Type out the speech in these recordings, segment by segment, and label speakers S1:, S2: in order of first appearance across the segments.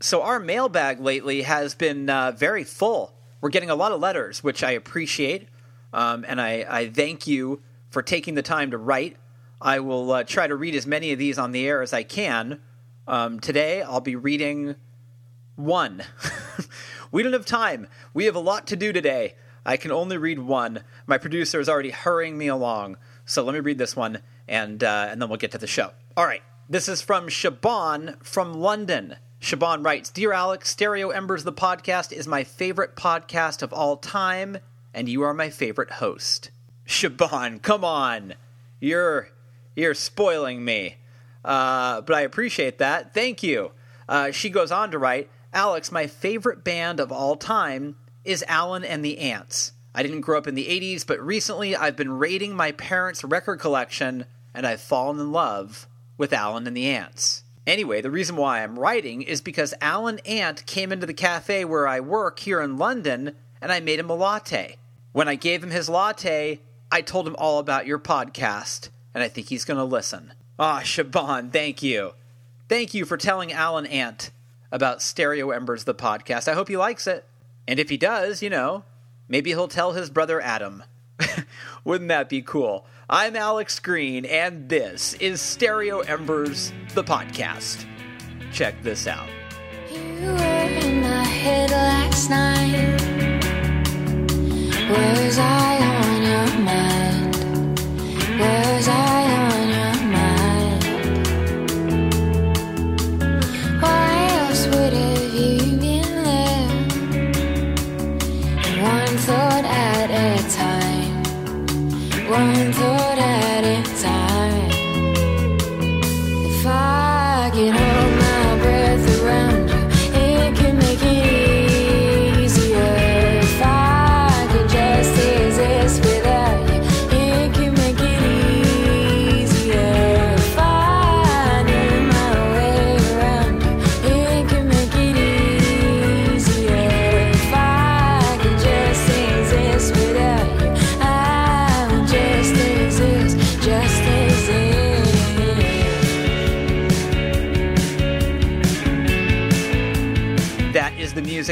S1: So, our mailbag lately has been uh, very full. We're getting a lot of letters, which I appreciate. Um, and I, I, thank you for taking the time to write. I will uh, try to read as many of these on the air as I can. Um, today, I'll be reading one. we don't have time. We have a lot to do today. I can only read one. My producer is already hurrying me along. So let me read this one, and, uh, and then we'll get to the show. All right. This is from Shaban from London. Shaban writes Dear Alex, Stereo Embers, the podcast, is my favorite podcast of all time, and you are my favorite host. Shaban, come on. You're, you're spoiling me. Uh, but I appreciate that. Thank you. Uh, she goes on to write Alex, my favorite band of all time is Alan and the Ants. I didn't grow up in the 80s, but recently I've been raiding my parents' record collection and I've fallen in love with Alan and the Ants. Anyway, the reason why I'm writing is because Alan Ant came into the cafe where I work here in London and I made him a latte. When I gave him his latte, I told him all about your podcast, and I think he's going to listen. Ah, Shaban, thank you. Thank you for telling Alan Ant about Stereo Embers, the podcast. I hope he likes it. And if he does, you know, maybe he'll tell his brother Adam. Wouldn't that be cool? I'm Alex Green, and this is Stereo Embers, the podcast. Check this out. You were in my head last night. Was I on your mind? Was I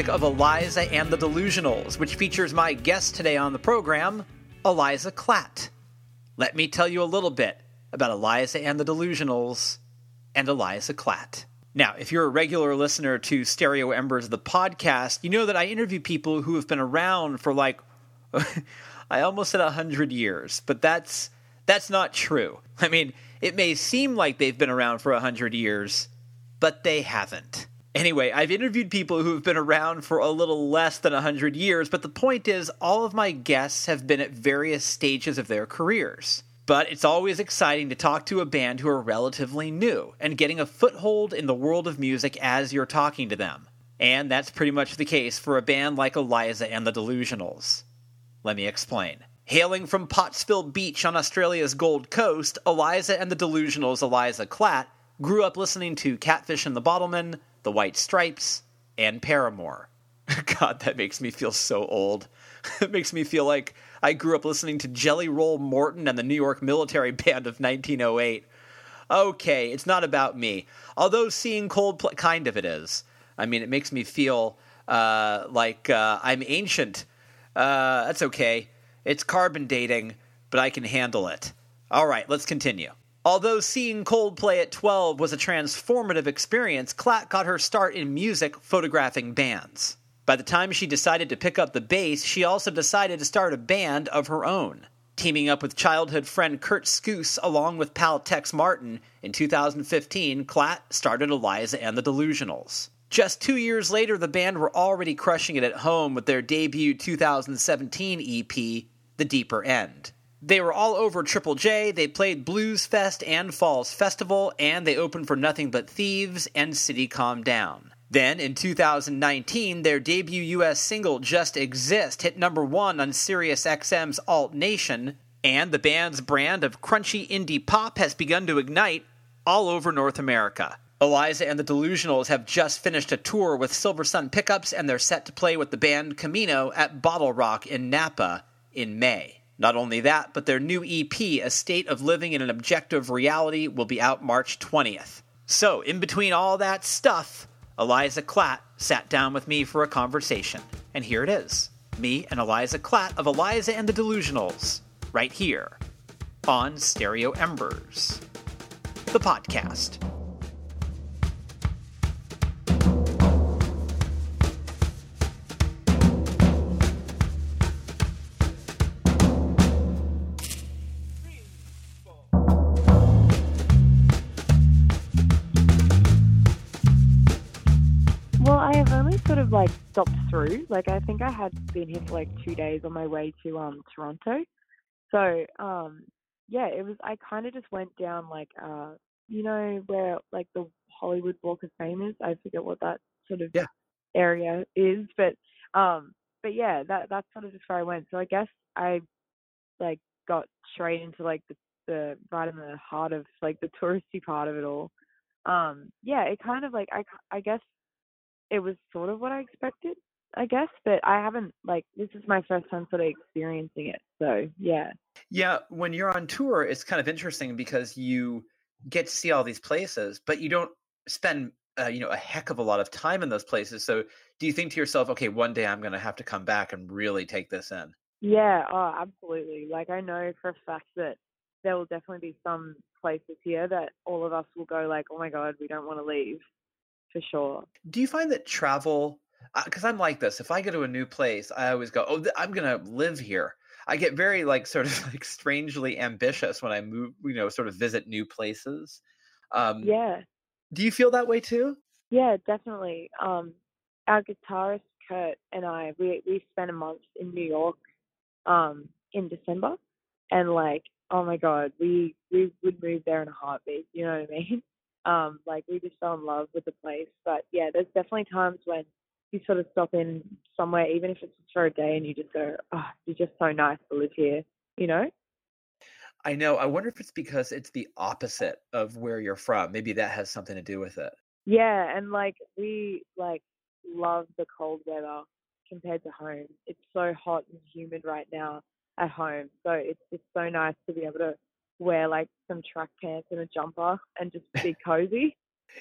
S1: music of Eliza and the Delusionals, which features my guest today on the program, Eliza Klatt. Let me tell you a little bit about Eliza and the Delusionals and Eliza Klatt. Now, if you're a regular listener to Stereo Embers, the podcast, you know that I interview people who have been around for like, I almost said 100 years, but that's, that's not true. I mean, it may seem like they've been around for 100 years, but they haven't. Anyway, I've interviewed people who have been around for a little less than 100 years, but the point is, all of my guests have been at various stages of their careers. But it's always exciting to talk to a band who are relatively new and getting a foothold in the world of music as you're talking to them. And that's pretty much the case for a band like Eliza and the Delusionals. Let me explain. Hailing from Pottsville Beach on Australia's Gold Coast, Eliza and the Delusionals' Eliza Klatt grew up listening to Catfish and the Bottlemen, the White Stripes, and Paramore. God, that makes me feel so old. it makes me feel like I grew up listening to Jelly Roll Morton and the New York Military Band of 1908. Okay, it's not about me. Although seeing Coldplay, kind of it is. I mean, it makes me feel uh, like uh, I'm ancient. Uh, that's okay. It's carbon dating, but I can handle it. All right, let's continue. Although seeing Coldplay at 12 was a transformative experience, Klatt got her start in music photographing bands. By the time she decided to pick up the bass, she also decided to start a band of her own. Teaming up with childhood friend Kurt Skuse along with pal Tex Martin, in 2015, Klatt started Eliza and the Delusionals. Just two years later, the band were already crushing it at home with their debut 2017 EP, The Deeper End. They were all over Triple J. They played Blues Fest and Falls Festival, and they opened for Nothing But Thieves and City Calm Down. Then, in 2019, their debut US single, Just Exist, hit number one on SiriusXM's Alt Nation, and the band's brand of crunchy indie pop has begun to ignite all over North America. Eliza and the Delusionals have just finished a tour with Silversun Pickups, and they're set to play with the band Camino at BottleRock in Napa in May. Not only that, but their new EP, A State of Living in an Objective Reality, will be out March 20th. So, in between all that stuff, Eliza Klatt sat down with me for a conversation. And here it is me and Eliza Klatt of Eliza and the Delusionals, right here on Stereo Embers, the podcast.
S2: Like stopped through. Like I think I had been here for like two days on my way to um Toronto. So um yeah, it was I kinda just went down like uh you know where like the Hollywood Walk of Fame is. I forget what that sort of
S1: Yeah.
S2: area is, but um but yeah, that that's sort of just where I went. So I guess I like got straight into like the the right in the heart of like the touristy part of it all. Um yeah, it kind of like I I guess it was sort of what I expected, I guess, but I haven't like this is my first time sort of experiencing it. So yeah.
S1: Yeah, when you're on tour, it's kind of interesting because you get to see all these places, but you don't spend uh, you know a heck of a lot of time in those places. So, do you think to yourself, okay, one day I'm going to have to come back and really take this in?
S2: Yeah, oh absolutely. Like I know for a fact that there will definitely be some places here that all of us will go like, Oh my god, we don't want to leave for sure.
S1: Do you find that travel? Because I'm like this. If I go to a new place, I always go, "Oh, th- I'm going to live here." I get very like sort of like strangely ambitious when I move, you know, sort of visit new places. Um,
S2: Yeah.
S1: Do you feel that way too?
S2: Yeah, definitely. Um, our guitarist Kurt and I, we we spent a month in New York, um, in December, and like, oh my God, we we would move there in a heartbeat. You know what I mean? Um, like we just fell in love with the place. But yeah, there's definitely times when you sort of stop in somewhere, even if it's just for a day, and you just go, oh, it's just so nice to live here. You know?
S1: I know. I wonder if it's because it's the opposite of where you're from. Maybe that has something to do with it.
S2: Yeah, and like we like love the cold weather compared to home. It's so hot and humid right now at home. So it's just so nice to be able to wear like some track pants and a jumper and just be cozy.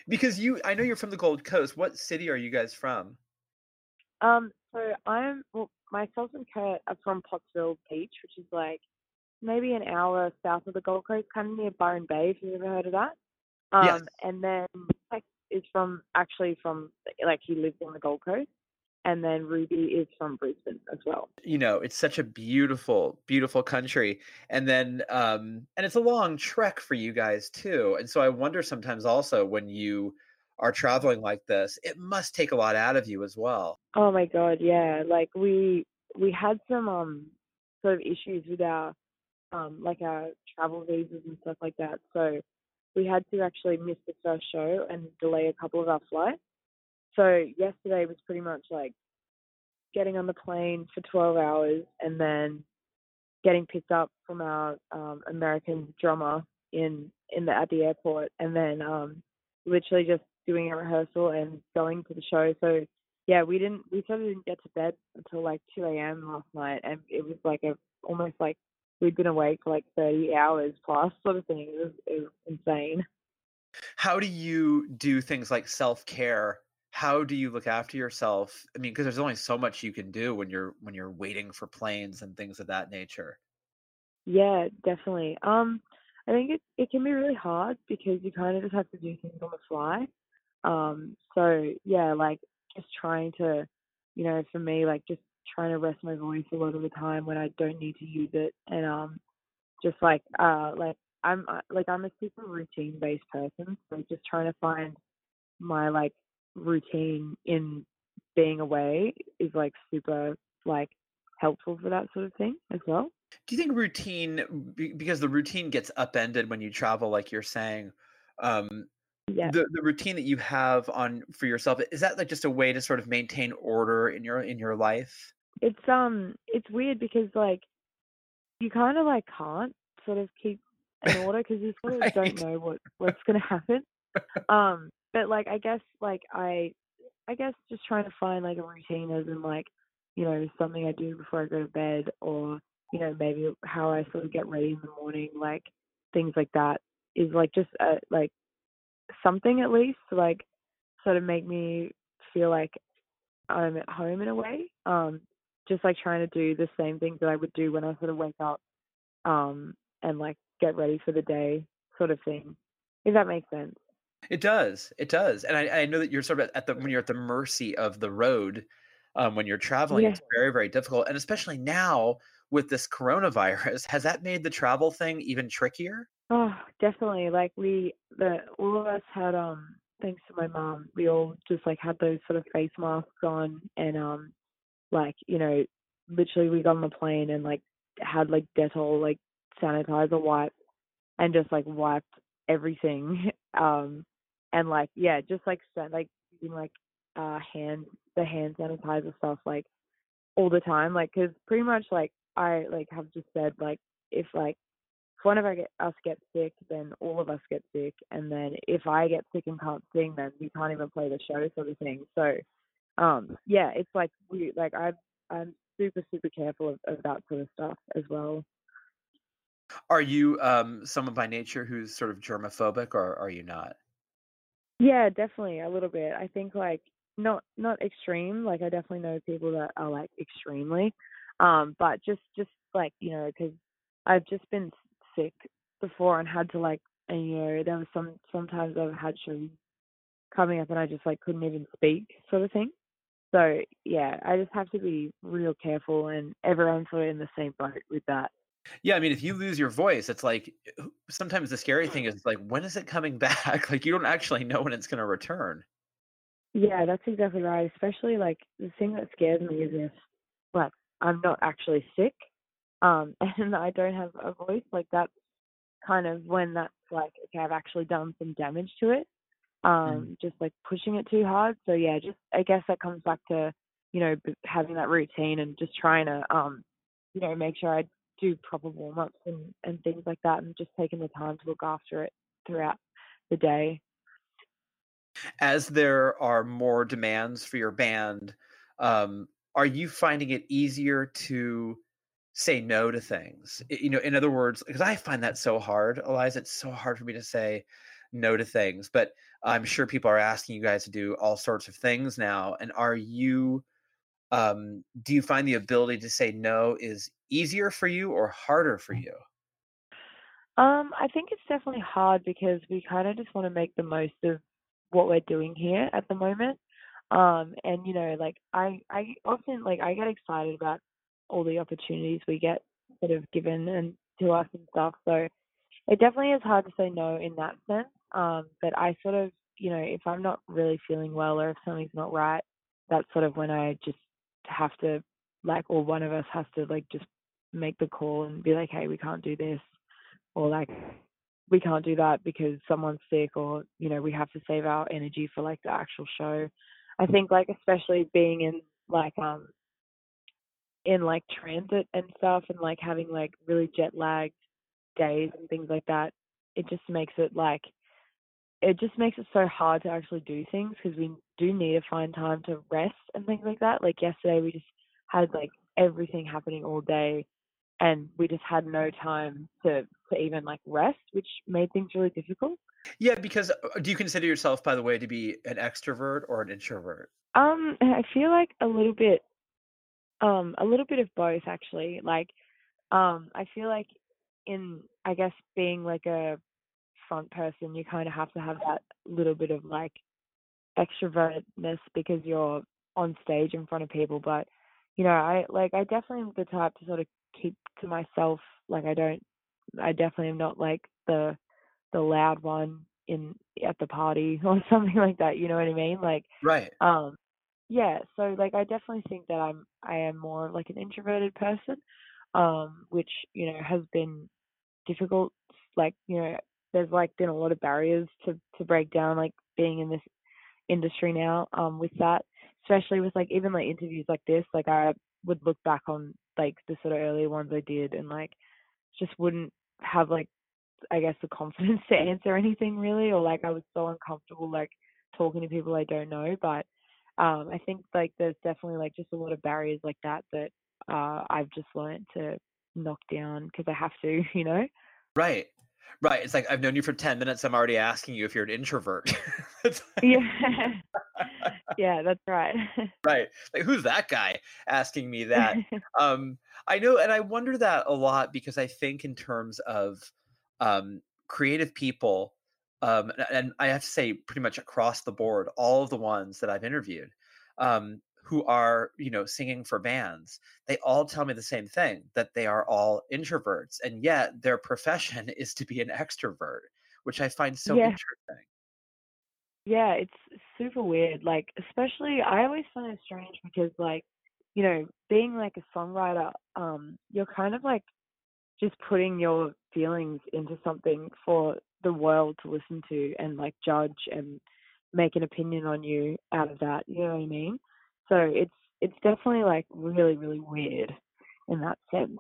S1: Because you, I know you're from the Gold Coast. What city are you guys from?
S2: Um, so I'm well, myself and Kurt are from Pottsville Beach, which is like maybe an hour south of the Gold Coast, kind of near Byron Bay, if you've ever heard of that. Um,
S1: Yes.
S2: and then Tex is from actually from like he lives on the Gold Coast, and then Ruby is from Brisbane as well.
S1: You know, it's such a beautiful, beautiful country. And then, um, and it's a long trek for you guys too. And so I wonder sometimes also when you are traveling like this, it must take a lot out of you as well.
S2: Oh my god, yeah. Like we we had some um sort of issues with our um like our travel visas and stuff like that. So we had to actually miss the first show and delay a couple of our flights. So yesterday was pretty much like getting on the plane for 12 hours and then getting picked up from our um American drummer in in the at the airport and then um literally just doing a rehearsal and going to the show. So yeah, we didn't we sort of didn't get to bed until like two AM last night and it was like a almost like we'd been awake for like thirty hours plus sort of thing. It was it was insane.
S1: How do you do things like self care? How do you look after yourself? I mean, because there's only so much you can do when you're when you're waiting for planes and things of that nature.
S2: Yeah, definitely. Um I think it it can be really hard because you kind of just have to do things on the fly. Um so yeah, like just trying to you know, for me like just trying to rest my voice a lot of the time when I don't need to use it and um just like uh like I'm uh, like I'm a super routine based person, so just trying to find my like routine in being away is like super like helpful for that sort of thing as well.
S1: Do you think routine, because the routine gets upended when you travel, like you're saying, um,
S2: Yeah.
S1: the the routine that you have on for yourself is that like just a way to sort of maintain order in your in your life?
S2: It's um it's weird because like you kind of like can't sort of keep an order because you sort of
S1: Right.
S2: don't know what what's gonna happen. Um, but like I guess like I I guess just trying to find like a routine as in like you know something I do before I go to bed or you know maybe how I sort of get ready in the morning like things like that is like just a, like something at least to like sort of make me feel like I'm at home in a way. Um, just like trying to do the same things that I would do when I sort of wake up, um, and like get ready for the day, sort of thing. If that makes sense.
S1: It does. It does. And I, I know that you're sort of at the when you're at the mercy of the road, um, when you're traveling,
S2: Yeah.
S1: it's very, very difficult. And especially now with this coronavirus, has that made the travel thing even trickier?
S2: Oh, definitely. Like we, the all of us had um, thanks to my mom, we all just like had those sort of face masks on, and um, like you know, literally we got on the plane and like had like Dettol like sanitizer wipes, and just like wiped everything. um, and like yeah, just like like using like uh hand the hand sanitizer stuff like all the time, like because pretty much like I like have just said like if like if one of us gets sick, then all of us get sick, and then if I get sick and can't sing, then we can't even play the show, sort of thing. So, um, yeah, it's like we like I'm I'm super super careful of, of that sort of stuff as well.
S1: Are you um, someone by nature who's sort of germophobic, or are you not?
S2: Yeah, definitely a little bit. I think like not not extreme. Like I definitely know people that are like extremely, um, but just just like you know because I've just been sick before and had to like and you know there was some sometimes I've had shows coming up and I just like couldn't even speak sort of thing. So yeah, I just have to be real careful and everyone's sort of in the same boat with that.
S1: Yeah, I mean, if you lose your voice, it's like sometimes the scary thing is like, when is it coming back? Like you don't actually know when it's going to return.
S2: Yeah, that's exactly right. Especially like the thing that scares me is if like I'm not actually sick, um, and I don't have a voice. Like that's kind of when that's like okay, I've actually done some damage to it. Um, just like pushing it too hard. So yeah, just I guess that comes back to you know having that routine and just trying to um, you know, make sure I do proper warm ups and and things like that, and just taking the time to look after it throughout the day.
S1: As there are more demands for your band, um, are you finding it easier to say no to things? You know, in other words, because I find that so hard, Eliza, it's so hard for me to say no to things. But I'm sure people are asking you guys to do all sorts of things now. And are you, um, do you find the ability to say no is easier for you or harder for you?
S2: Um, I think it's definitely hard because we kind of just want to make the most of what we're doing here at the moment. Um, and you know, like I, I often like I get excited about all the opportunities we get sort of given and to us and stuff. So it definitely is hard to say no in that sense. Um, but I sort of, you know, if I'm not really feeling well or if something's not right, that's sort of when I just have to like, or one of us has to like just make the call and be like, hey, we can't do this or like we can't do that because someone's sick or you know we have to save our energy for like the actual show. I think like especially being in like um in like transit and stuff and like having like really jet lagged days and things like that it just makes it like it just makes it so hard to actually do things because we do need to find time to rest and things like that like yesterday we just had like everything happening all day and we just had no time to to even like rest, which made things really difficult.
S1: Yeah, because uh, do you consider yourself, by the way, to be an extrovert or an introvert?
S2: Um, I feel like a little bit, um, a little bit of both actually. Like, um, I feel like in I guess being like a front person, you kind of have to have that little bit of like extrovertness because you're on stage in front of people. But you know, I like I definitely am the type to sort of keep to myself. Like I don't, I definitely am not like the the loud one in at the party or something like that. You know what I mean? Like,
S1: Right.
S2: um, yeah. So like I definitely think that I'm I am more of like an introverted person, um, which you know has been difficult. Like you know, there's like been a lot of barriers to to break down. Like being in this industry now, um, with that, especially with like even like interviews like this. Like I would look back on like the sort of earlier ones I did and like just wouldn't have like I guess the confidence to answer anything really or like I was so uncomfortable like talking to people I don't know but um I think like there's definitely like just a lot of barriers like that that uh I've just learned to knock down because I have to you know
S1: Right. Right. It's like I've known you for 10 minutes. I'm already asking you if you're an introvert.
S2: yeah. yeah, that's right.
S1: right. Like who's that guy asking me that? um I know and I wonder that a lot because I think in terms of um creative people um and I have to say pretty much across the board all of the ones that I've interviewed um who are you know singing for bands they all tell me the same thing that they are all introverts and yet their profession is to be an extrovert which i find so
S2: Yeah.
S1: interesting
S2: Yeah, it's super weird. Like, especially, I always find it strange because, like, you know, being like a songwriter, um, you're kind of like just putting your feelings into something for the world to listen to and like judge and make an opinion on you out of that. You know what I mean? So it's it's definitely like really really weird in that sense.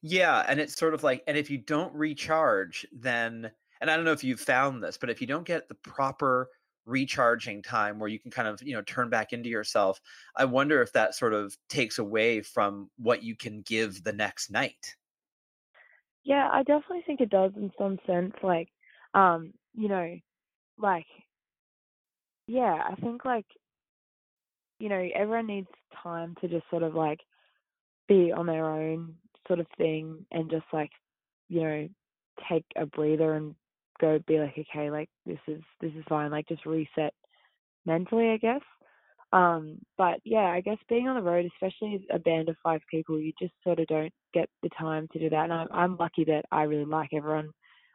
S1: yeah and it's sort of like and if you don't recharge then and i don't know if you've found this but if you don't get the proper recharging time where you can kind of you know turn back into yourself i wonder if that sort of takes away from what you can give the next night
S2: Yeah, I definitely think it does in some sense. Like, um, you know, like, yeah, I think like, you know, everyone needs time to just sort of like be on their own sort of thing and just like, you know, take a breather and go be like, okay, like this is this is fine, like just reset mentally, I guess. Um, but yeah, I guess being on the road, especially as a band of five people, you just sort of don't get the time to do that. And I'm I'm lucky that I really like everyone,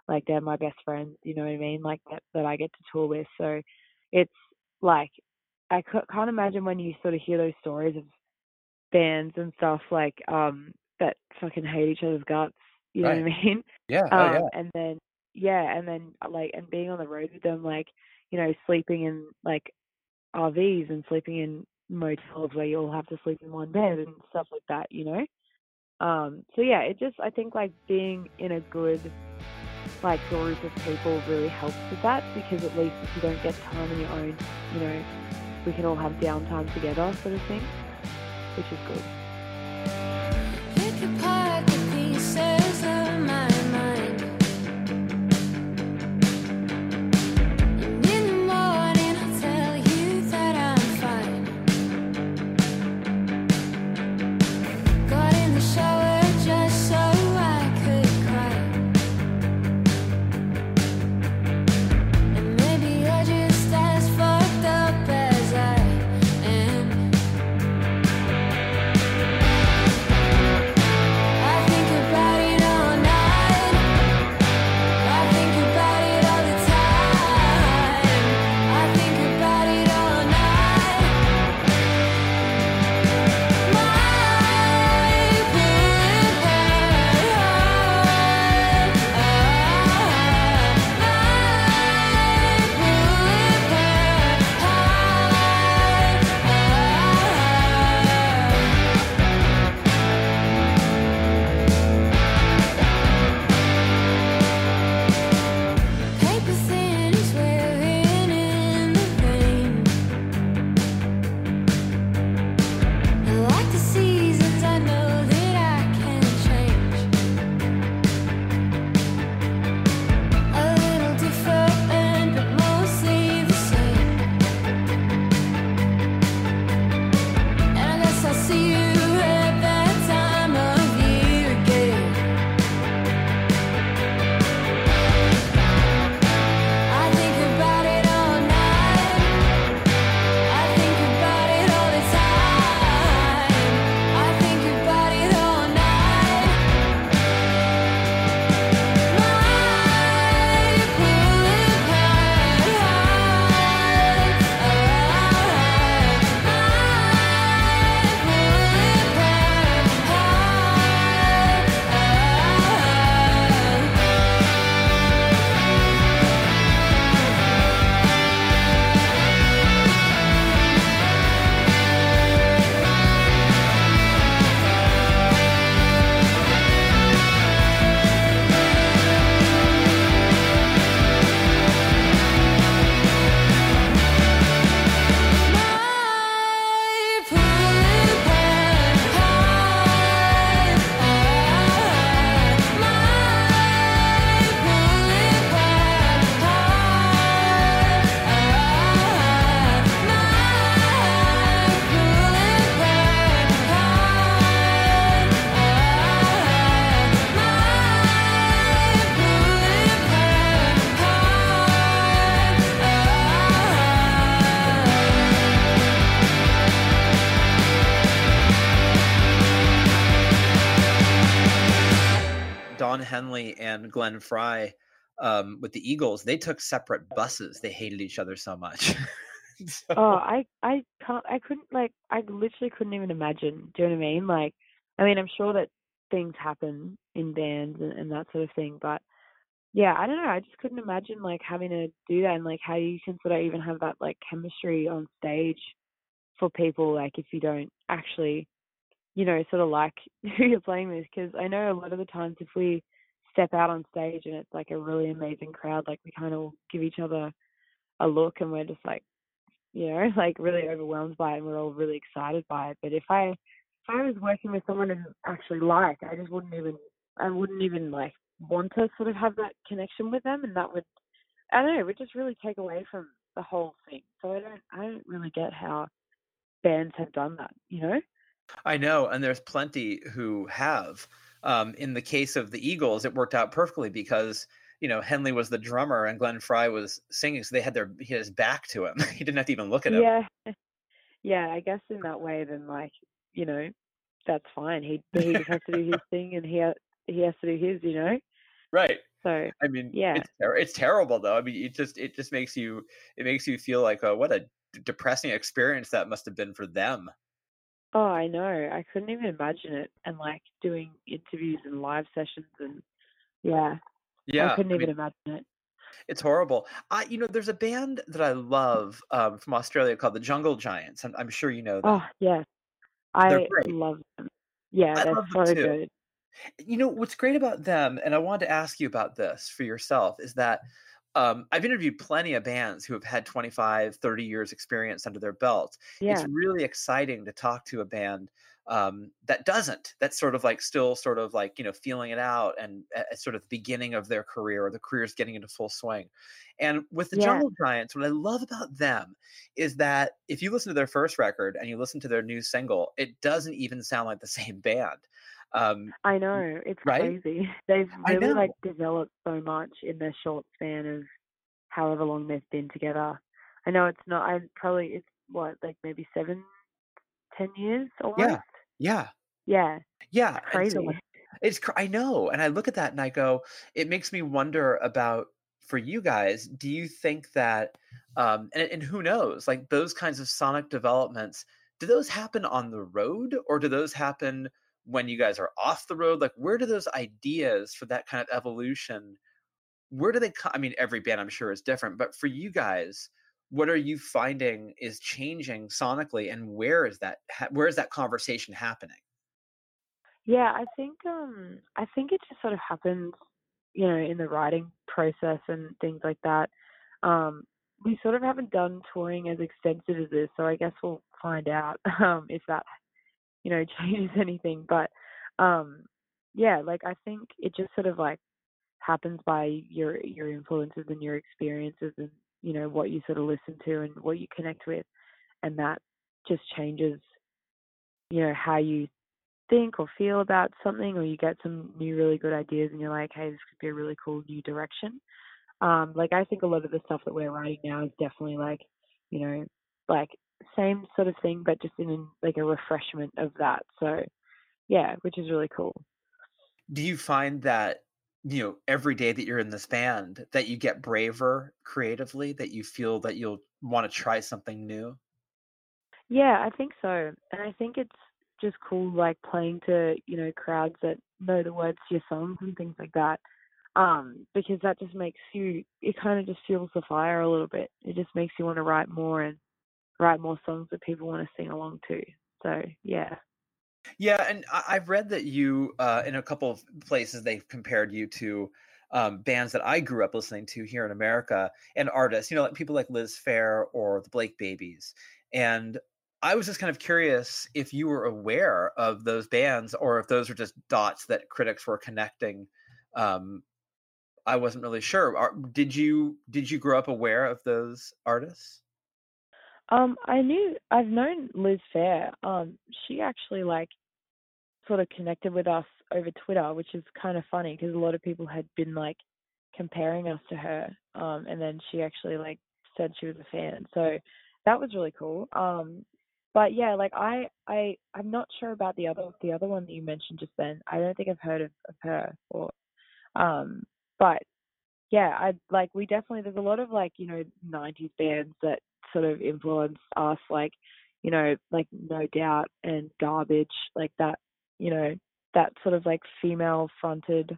S2: like they're my best friends. You know what I mean? Like that that I get to tour with. So it's like I can't imagine when you sort of hear those stories of bands and stuff like um that fucking hate each other's guts. You know what I mean?
S1: yeah
S2: Um, and then yeah, and then uh, like and being on the road with them, like you know, sleeping in like RVs and sleeping in motels where you all have to sleep in one bed and stuff like that, you know. Um, so yeah, it just I think like being in a good like group of people really helps with that because at least if you don't get time on your own, you know, we can all have downtime together, sort of thing, which is good.
S1: Henley and Glenn Frey um, with the Eagles, they took separate buses. They hated each other so much. so,
S2: Oh, I I can't I couldn't like I literally couldn't even imagine. Do you know what I mean? Like, I mean, I'm sure that things happen in bands and, and that sort of thing, but yeah, I don't know. I just couldn't imagine like having to do that and like how you can sort of even have that like chemistry on stage for people like if you don't actually, you know, sort of like who you're playing with. Because I know a lot of the times if we step out on stage and it's like a really amazing crowd, like we kind of give each other a look and we're just like, you know, like really overwhelmed by it and we're all really excited by it. But if I if I was working with someone I actually like, I just wouldn't even I wouldn't even like want to sort of have that connection with them and that would I don't know, it would just really take away from the whole thing. So I don't I don't really get how bands have done that, you know?
S1: I know, and there's plenty who have. Um, in the case of the Eagles, it worked out perfectly because you know Henley was the drummer and Glenn Frey was singing, so they had their his back to him. he didn't have to even look at him.
S2: Yeah. Yeah, I guess in that way then like, you know, that's fine. He he just has to do his thing and he he has to do his, you know?
S1: Right.
S2: So
S1: I mean,
S2: Yeah.
S1: it's ter- it's terrible though. I mean, it just it just makes you it makes you feel like uh, what a depressing experience that must have been for them.
S2: Oh, I know. I couldn't even imagine it and like doing interviews and live sessions and yeah,
S1: Yeah,
S2: I couldn't
S1: I
S2: even
S1: mean,
S2: imagine it.
S1: it's horrible. I you know, there's a band that I love um, from Australia called the Jungle Giants. I'm, I'm sure you know them.
S2: Oh, yes.
S1: They're
S2: I
S1: great.
S2: love them. Yeah,
S1: I
S2: they're so good.
S1: You know, what's great about them, and I wanted to ask you about this for yourself, is that um, I've interviewed plenty of bands who have had 25, 30 years experience under their belt. It's really exciting to talk to a band um, that doesn't, that's sort of like still sort of like, you know, feeling it out and at at sort of the beginning of their career or the career's getting into full swing. And with the
S2: Yeah.
S1: Jungle Giants, what I love about them is that if you listen to their first record and you listen to their new single, it doesn't even sound like the same band. Um,
S2: I know. It's
S1: right?
S2: crazy. They've really like developed so much in their short span of however long they've been together. I know it's not I probably it's what, like maybe seven, ten years almost?
S1: Yeah. Yeah.
S2: Yeah.
S1: Yeah.
S2: It's
S1: And so
S2: crazy.
S1: it's, cr- I know. And I look at that and I go, it makes me wonder about for you guys, do you think that, um, and, and who knows, like those kinds of sonic developments, do those happen on the road or do those happen when you guys are off the road? Like, where do those ideas for that kind of evolution, where do they come? I mean, every band I'm sure is different, but for you guys, what are you finding is changing sonically and where is that, where is that conversation happening?
S2: Yeah, I think um I think it just sort of happens, you know, in the writing process and things like that. Um we sort of haven't done touring as extensive as this, so I guess we'll find out um if that, you know, changes anything. But um yeah, like I think it just sort of like happens by your your influences and your experiences and you know what you sort of listen to and what you connect with and that just changes you know how you think or feel about something or you get some new really good ideas and you're like hey this could be a really cool new direction um like i think a lot of the stuff that we're writing now is definitely like you know like same sort of thing but just in like a refreshment of that so yeah which is really cool
S1: do you find that you know every day that you're in this band that you get braver creatively that you feel that you'll want to try something new
S2: Yeah, I think so. And I think it's just cool like playing to, you know, crowds that know the words to your songs and things like that. Um, because that just makes you it kind of just fuels the fire a little bit. It just makes you want to write more and write more songs that people want to sing along to. So yeah.
S1: yeah and i've read that you uh, in a couple of places they've compared you to um, bands that i grew up listening to here in america and artists you know like people like liz phair or the blake babies and i was just kind of curious if you were aware of those bands or if those were just dots that critics were connecting um, I wasn't really sure. Are, did you did you grow up aware of those artists?
S2: Um, I knew I've known Liz Phair. Um, she actually like sort of connected with us over Twitter, which is kind of funny because a lot of people had been like comparing us to her. Um, and then she actually like said she was a fan. So that was really cool. Um, but yeah, like I, I, I'm not sure about the other, the other one that you mentioned just then. I don't think I've heard of, of her or, Um, but yeah, I like we definitely there's a lot of like you know '90s bands that sort of influenced us, like you know like No Doubt and Garbage, like that you know that sort of like female fronted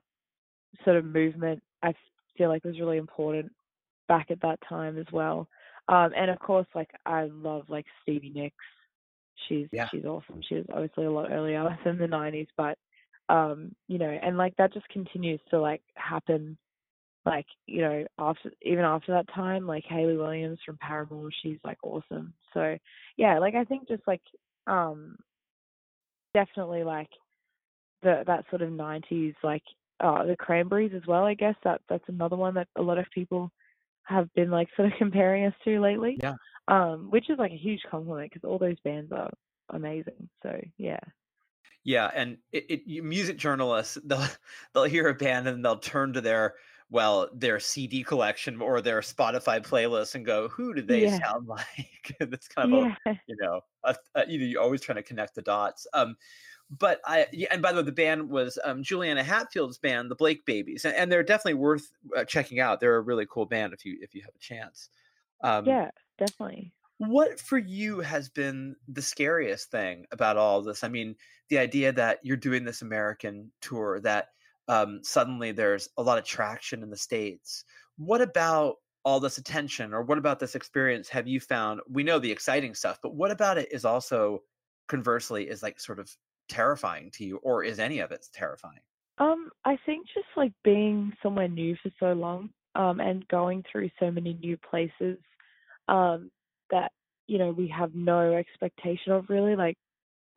S2: sort of movement. I feel like was really important back at that time as well. Um, and of course, like I love like Stevie Nicks. She's
S1: Yeah.
S2: she's awesome. She was obviously a lot earlier than the '90s, but um, you know, and like that just continues to like happen. Like you know, after even after that time, like Hayley Williams from Paramore, she's like awesome. So yeah, like I think just like um, definitely like the that sort of '90s like uh the Cranberries as well. I guess that that's another one that a lot of people have been like sort of comparing us to lately.
S1: Yeah.
S2: Um, which is like a huge compliment because all those bands are amazing. So yeah.
S1: Yeah, and it, it music journalists they'll they'll hear a band and they'll turn to their well their CD collection or their Spotify playlist and go, who do they
S2: Yeah.
S1: sound like? That's kind of a you know a, a, you know you're always trying to connect the dots. Um, but I yeah, and by the way, the band was um, Juliana Hatfield's band, the Blake Babies, and, and they're definitely worth uh, checking out. They're a really cool band if you if you have a chance. Um,
S2: yeah, definitely.
S1: what for you has been the scariest thing about all this? I mean, the idea that you're doing this American tour, that um, suddenly there's a lot of traction in the States. What about all this attention or what about this experience have you found? We know the exciting stuff, but what about it is also conversely is like sort of terrifying to you, or is any of it terrifying?
S2: Um, I think just like being somewhere new for so long, um, and going through so many new places, um, that, you know, we have no expectation of really. Like,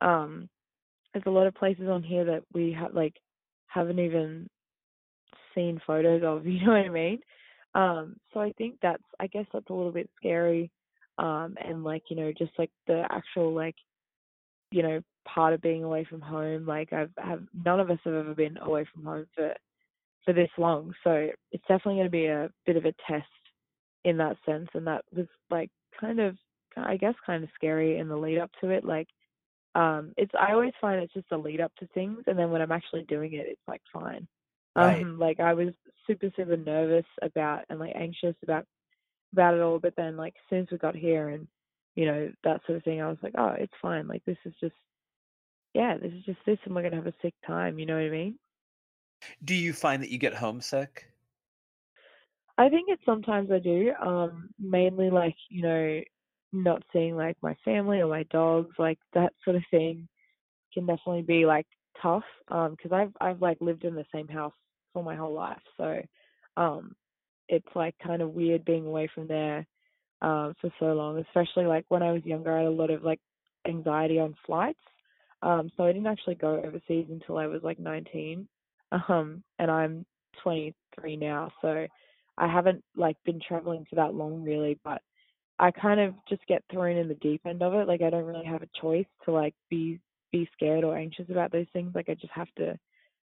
S2: um, there's a lot of places on here that we have like haven't even seen photos of, you know what I mean? Um, so I think that's I guess that's a little bit scary. Um, and like, you know, just like the actual like you know, part of being away from home. Like I've have none of us have ever been away from home for for this long. So it's definitely going to be a bit of a test in that sense. And that was like kind of, I guess, kind of scary in the lead up to it. Like, um, it's I always find it's just a lead up to things, and then when I'm actually doing it, it's like fine.
S1: Right.
S2: Um, like I was super super nervous about and like anxious about about it all, but then like as soon as we got here and you know that sort of thing, I was like, oh, it's fine. Like this is just yeah, this is just this, and we're gonna have a sick time. You know what I mean?
S1: Do you find that you get homesick?
S2: I think it's sometimes I do. Um, mainly like you know, not seeing like my family or my dogs, like that sort of thing, can definitely be like tough. Um, because I've I've like lived in the same house for my whole life, so um, it's like kind of weird being away from there, um, for so long. Especially like when I was younger, I had a lot of like anxiety on flights. Um, so I didn't actually go overseas until I was like 19. Um, and I'm 23 now, so I haven't like been traveling for that long really, but I kind of just get thrown in the deep end of it. Like I don't really have a choice to like be be scared or anxious about those things. Like I just have to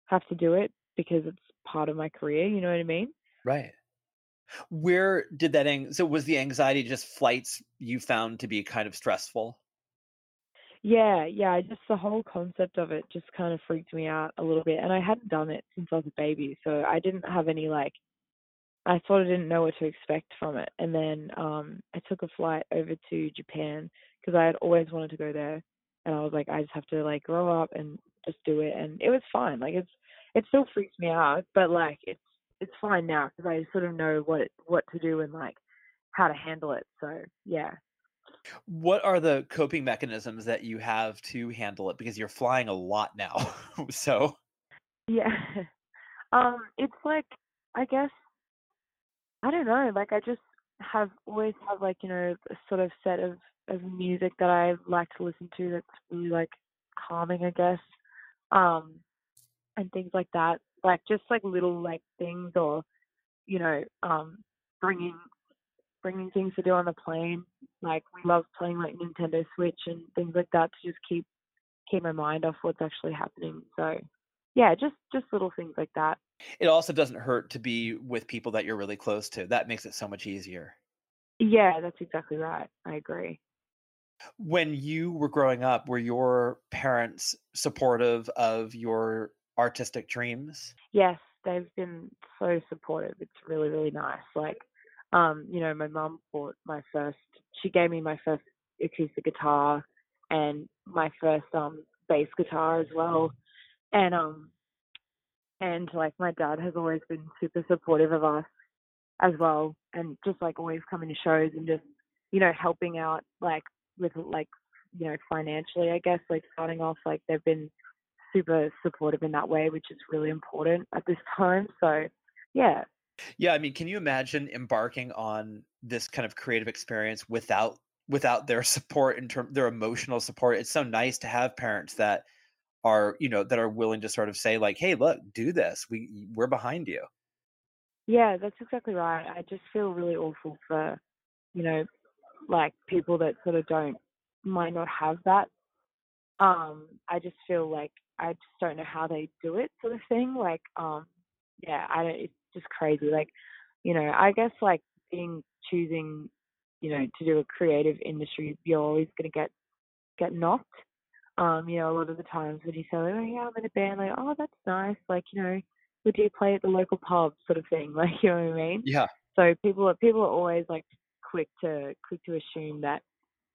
S2: have to do it because it's part of my career, you know what I mean?
S1: Right. Where did that ang- so was the anxiety just flights you found to be kind of stressful?
S2: Yeah, yeah, just the whole concept of it just kind of freaked me out a little bit. And I hadn't done it since I was a baby, so I didn't have any like I sort of didn't know what to expect from it. And then um I took a flight over to Japan because I had always wanted to go there. And I was like, I just have to like grow up and just do it. And it was fine. Like it's it still freaks me out, but like it's it's fine now because I sort of know what what to do and like how to handle it. So yeah.
S1: What are the coping mechanisms that you have to handle it because you're flying a lot now. so,
S2: Yeah. Um, it's like I guess I don't know, like I just have always had like, you know, a sort of set of, of music that I like to listen to that's really like calming, I guess. Um and things like that. Like just like little like things or, you know, um bringing bringing things to do on the plane. Like we love playing like Nintendo Switch and things like that to just keep keep my mind off what's actually happening. So yeah, just just little things like that.
S1: It also doesn't hurt to be with people that you're really close to. That makes it so much easier.
S2: Yeah, that's exactly right. I agree.
S1: When you were growing up, were your parents supportive of your artistic dreams?
S2: Yes, they've been so supportive. It's really really nice. Like, um, you know, my mum bought my first. She gave me my first acoustic guitar and my first um bass guitar as well, and um, and like my dad has always been super supportive of us as well, and just like always coming to shows and just you know helping out like with like you know financially, I guess like starting off like they've been super supportive in that way, which is really important at this time. So, yeah.
S1: Yeah, I mean, can you imagine embarking on this kind of creative experience without without their support in term their emotional support? It's so nice to have parents that are, you know, that are willing to sort of say like, "Hey, look, do this. We we're behind you."
S2: Yeah, that's exactly right. I just feel really awful for, you know, like people that sort of don't might not have that. Um, I just feel like I just don't know how they do it, sort of thing. Like, um, yeah, I don't. It's just crazy. Like, you know, I guess like being choosing, you know, to do a creative industry, you're always gonna get get knocked. Um, you know, a lot of the times when you say, like, oh yeah, I'm in a band, like, oh that's nice, like, you know, would you play at the local pub, sort of thing, like, you know what I mean?
S1: Yeah.
S2: So people are people are always like quick to quick to assume that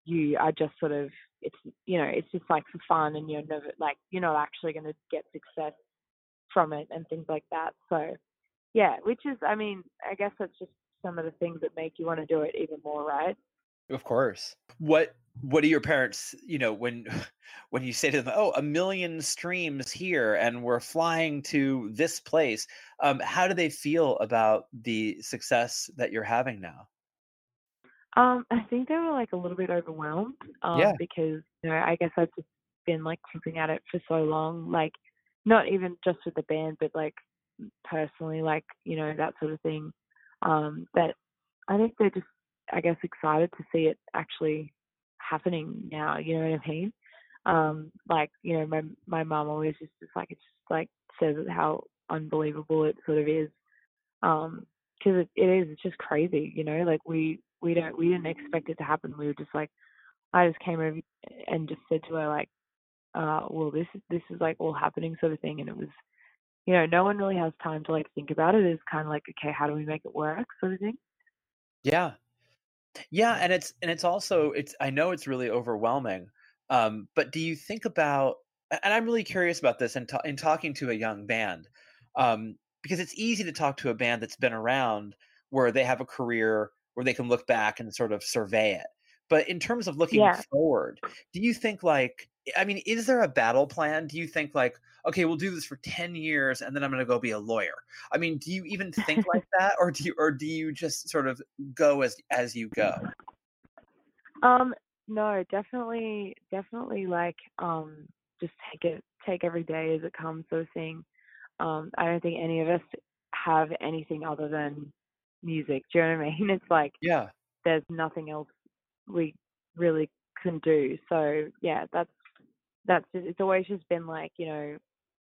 S2: you are just sort of it's you know it's just like for fun and you're never like you're not actually going to get success from it and things like that so yeah which is i mean i guess that's just some of the things that make you want to do it even more right
S1: Of course. What what do your parents, you know, when when you say to them, "Oh, a million streams here and we're flying to this place." Um how do they feel about the success that you're having now?
S2: um i think they were like a little bit overwhelmed um
S1: Yeah.
S2: because you know i guess i've just been like chipping at it for so long like not even just with the band but like personally like you know that sort of thing um that i think they're just i guess excited to see it actually happening now you know what i mean? Um like you know my my mum always just, just like it's just like says how unbelievable it sort of is um because it, it is it's just crazy you know? Like we we don't we didn't expect it to happen. We were just like i just came over and just said to her like uh well this is this is like all happening sort of thing and it was you know no one really has time to like think about it. It's kind of like okay how do we make it work? sort of thing.
S1: Yeah. Yeah, and it's and it's also it's I know it's really overwhelming. Um, but do you think about and I'm really curious about this in, in talking to a young band, um, because it's easy to talk to a band that's been around where they have a career where they can look back and sort of survey it. But in terms of looking
S2: yeah
S1: forward, do you think like I mean, is there a battle plan? Do you think like, okay, we'll do this for 10 years and then I'm going to go be a lawyer? I mean, do you even think like that or do you or do you just sort of go as as you go?
S2: um no definitely definitely like um just take it take every day as it comes sort of thing um i don't think any of us have anything other than music do you know what i mean it's like
S1: Yeah.
S2: there's nothing else we really can do. So yeah, that's that's just, it's always just been like you know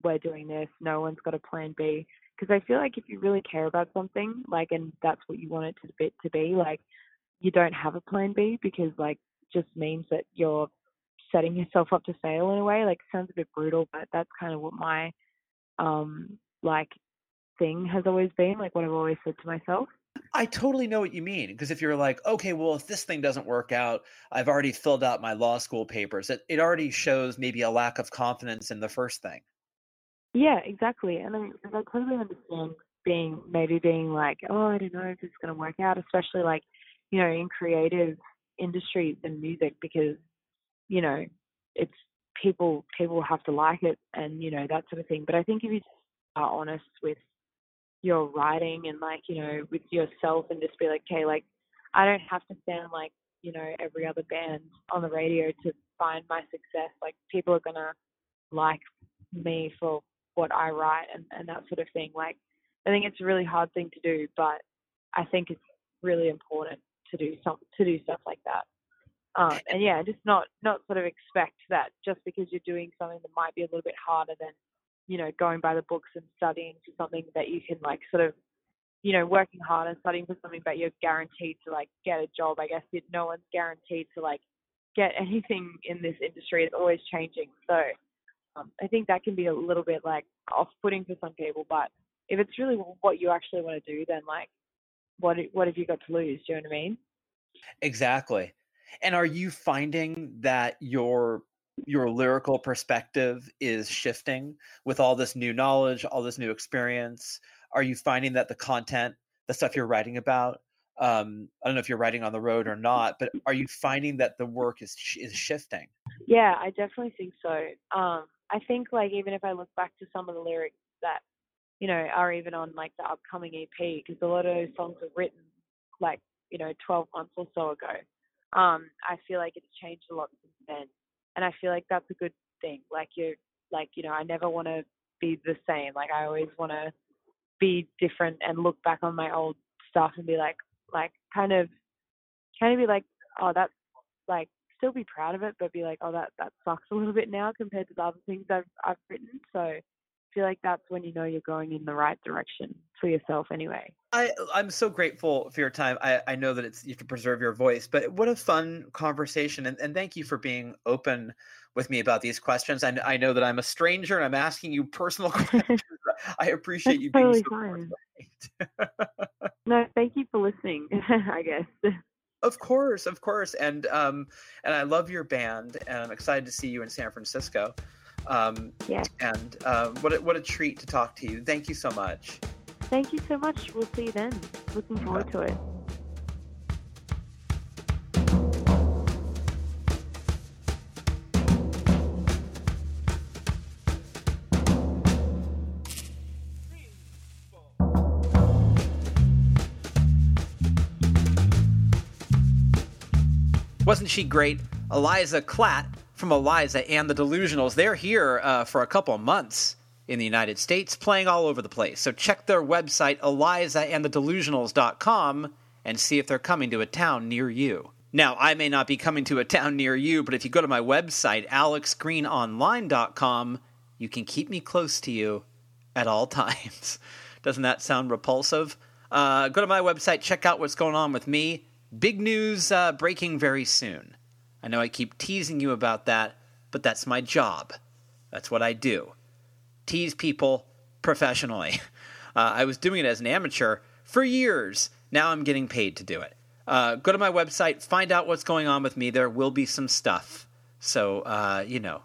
S2: we're doing this. No one's got a plan B because I feel like if you really care about something like and that's what you want it to be to be like you don't have a plan B because like just means that you're setting yourself up to fail in a way. Like sounds a bit brutal, but that's kind of what my um like thing has always been like what I've always said to myself.
S1: I totally know what you mean because if you're like, okay, well, if this thing doesn't work out, I've already filled out my law school papers. It it already shows maybe a lack of confidence in the first thing.
S2: Yeah, exactly. And I, I totally understand being maybe being like, oh, I don't know if it's going to work out, especially like, you know, in creative industries and music because, you know, it's people people have to like it and you know that sort of thing. But I think if you are honest with your writing and like you know with yourself and just be like, okay, like I don't have to sound like you know every other band on the radio to find my success. Like people are gonna like me for what I write and, and that sort of thing. Like I think it's a really hard thing to do, but I think it's really important to do some to do stuff like that. Um, and yeah, just not not sort of expect that just because you're doing something that might be a little bit harder than you know going by the books and studying for something that you can like sort of you know working hard and studying for something that you're guaranteed to like get a job. I guess no one's guaranteed to like get anything in this industry. It's always changing. So um, I think that can be a little bit like off-putting for some people, but if it's really what you actually want to do, then like, what what have you got to lose? Do you know what I mean?
S1: Exactly. And are you finding that your your lyrical perspective is shifting with all this new knowledge, all this new experience? Are you finding that the content, the stuff you're writing about, um, I don't know if you're writing on the road or not, but are you finding that the work is is shifting?
S2: Yeah, I definitely think so. Um, I think like even if I look back to some of the lyrics that you know are even on like the upcoming EP, because a lot of those songs were written like you know 12 months or so ago. Um, I feel like it's changed a lot since then, and I feel like that's a good thing. Like you're like you know I never want to be the same. Like I always want to be different and look back on my old stuff and be like like kind of kind of be like oh that's like still be proud of it but be like oh that that sucks a little bit now compared to the other things I've I've written so I feel like that's when you know you're going in the right direction for yourself anyway.
S1: I I'm so grateful for your time. I, I know that it's you have to preserve your voice, but what a fun conversation and, and thank you for being open with me about these questions. I, I know that I'm a stranger and I'm asking you personal questions. I appreciate you being
S2: totally
S1: so
S2: fine. No, thank you for listening, I guess.
S1: Of course, of course, and um, and I love your band, and I'm excited to see you in San Francisco. Um,
S2: Yeah.
S1: and um, what a, what a treat to talk to you. Thank you so much.
S2: Thank you so much. We'll see you then. Looking forward to it.
S1: Wasn't she great? Eliza Klatt from Eliza and the Delusionals. They're here uh, for a couple months in the United States, playing all over the place. So check their website, elizaandthedelusionals.com, and see if they're coming to a town near you. Now, I may not be coming to a town near you, but if you go to my website, alexgreenonline.com, you can keep me close to you at all times. Doesn't that sound repulsive? Uh, go to my website, check out what's going on with me. Big news uh, breaking very soon. I know I keep teasing you about that, but that's my job. That's what I do. Tease people professionally. Uh, I was doing it as an amateur for years. Now I'm getting paid to do it. Uh, go to my website, find out what's going on with me. There will be some stuff. So, uh, you know,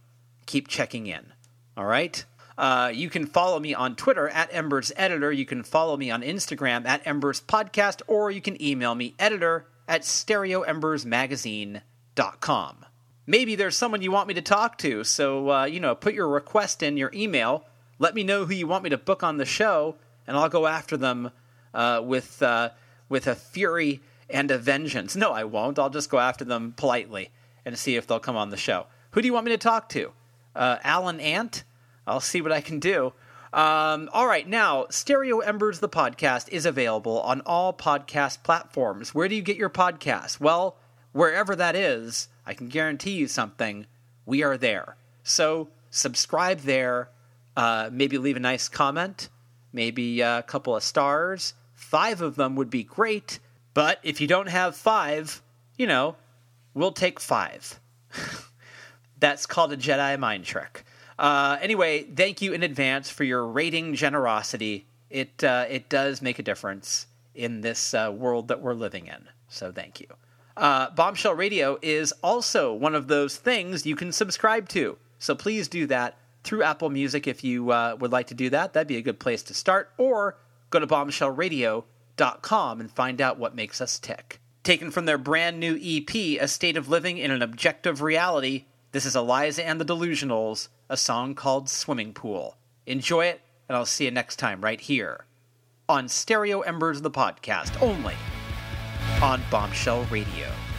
S1: keep checking in. All right? Uh, you can follow me on Twitter at Embers Editor. You can follow me on Instagram at Embers Podcast, or you can email me editor at stereoembersmagazine.com. Maybe there's someone you want me to talk to, so, uh, you know, put your request in your email. Let me know who you want me to book on the show, and I'll go after them uh, with, uh, with a fury and a vengeance. No, I won't. I'll just go after them politely and see if they'll come on the show. Who do you want me to talk to? Uh, Adam Ant? I'll see what I can do. Um, all right, now, Stereo Embers, the podcast, is available on all podcast platforms. Where do you get your podcast? Well, wherever that is, I can guarantee you something. We are there. So subscribe there. Uh, maybe leave a nice comment. Maybe a couple of stars. Five of them would be great. But if you don't have five, you know, we'll take five. That's called a Jedi mind trick. Uh, anyway, thank you in advance for your rating generosity. It uh, it does make a difference in this uh, world that we're living in. So thank you. Uh, Bombshell Radio is also one of those things you can subscribe to. So please do that through Apple Music if you uh, would like to do that. That'd be a good place to start. Or go to bombshellradio.com and find out what makes us tick. Taken from their brand new EP, A State of Living in an Objective Reality, this is Eliza and the Delusionals, a song called Swimming Pool. Enjoy it, and I'll see you next time right here on Stereo Embers, the podcast, only on Bombshell Radio.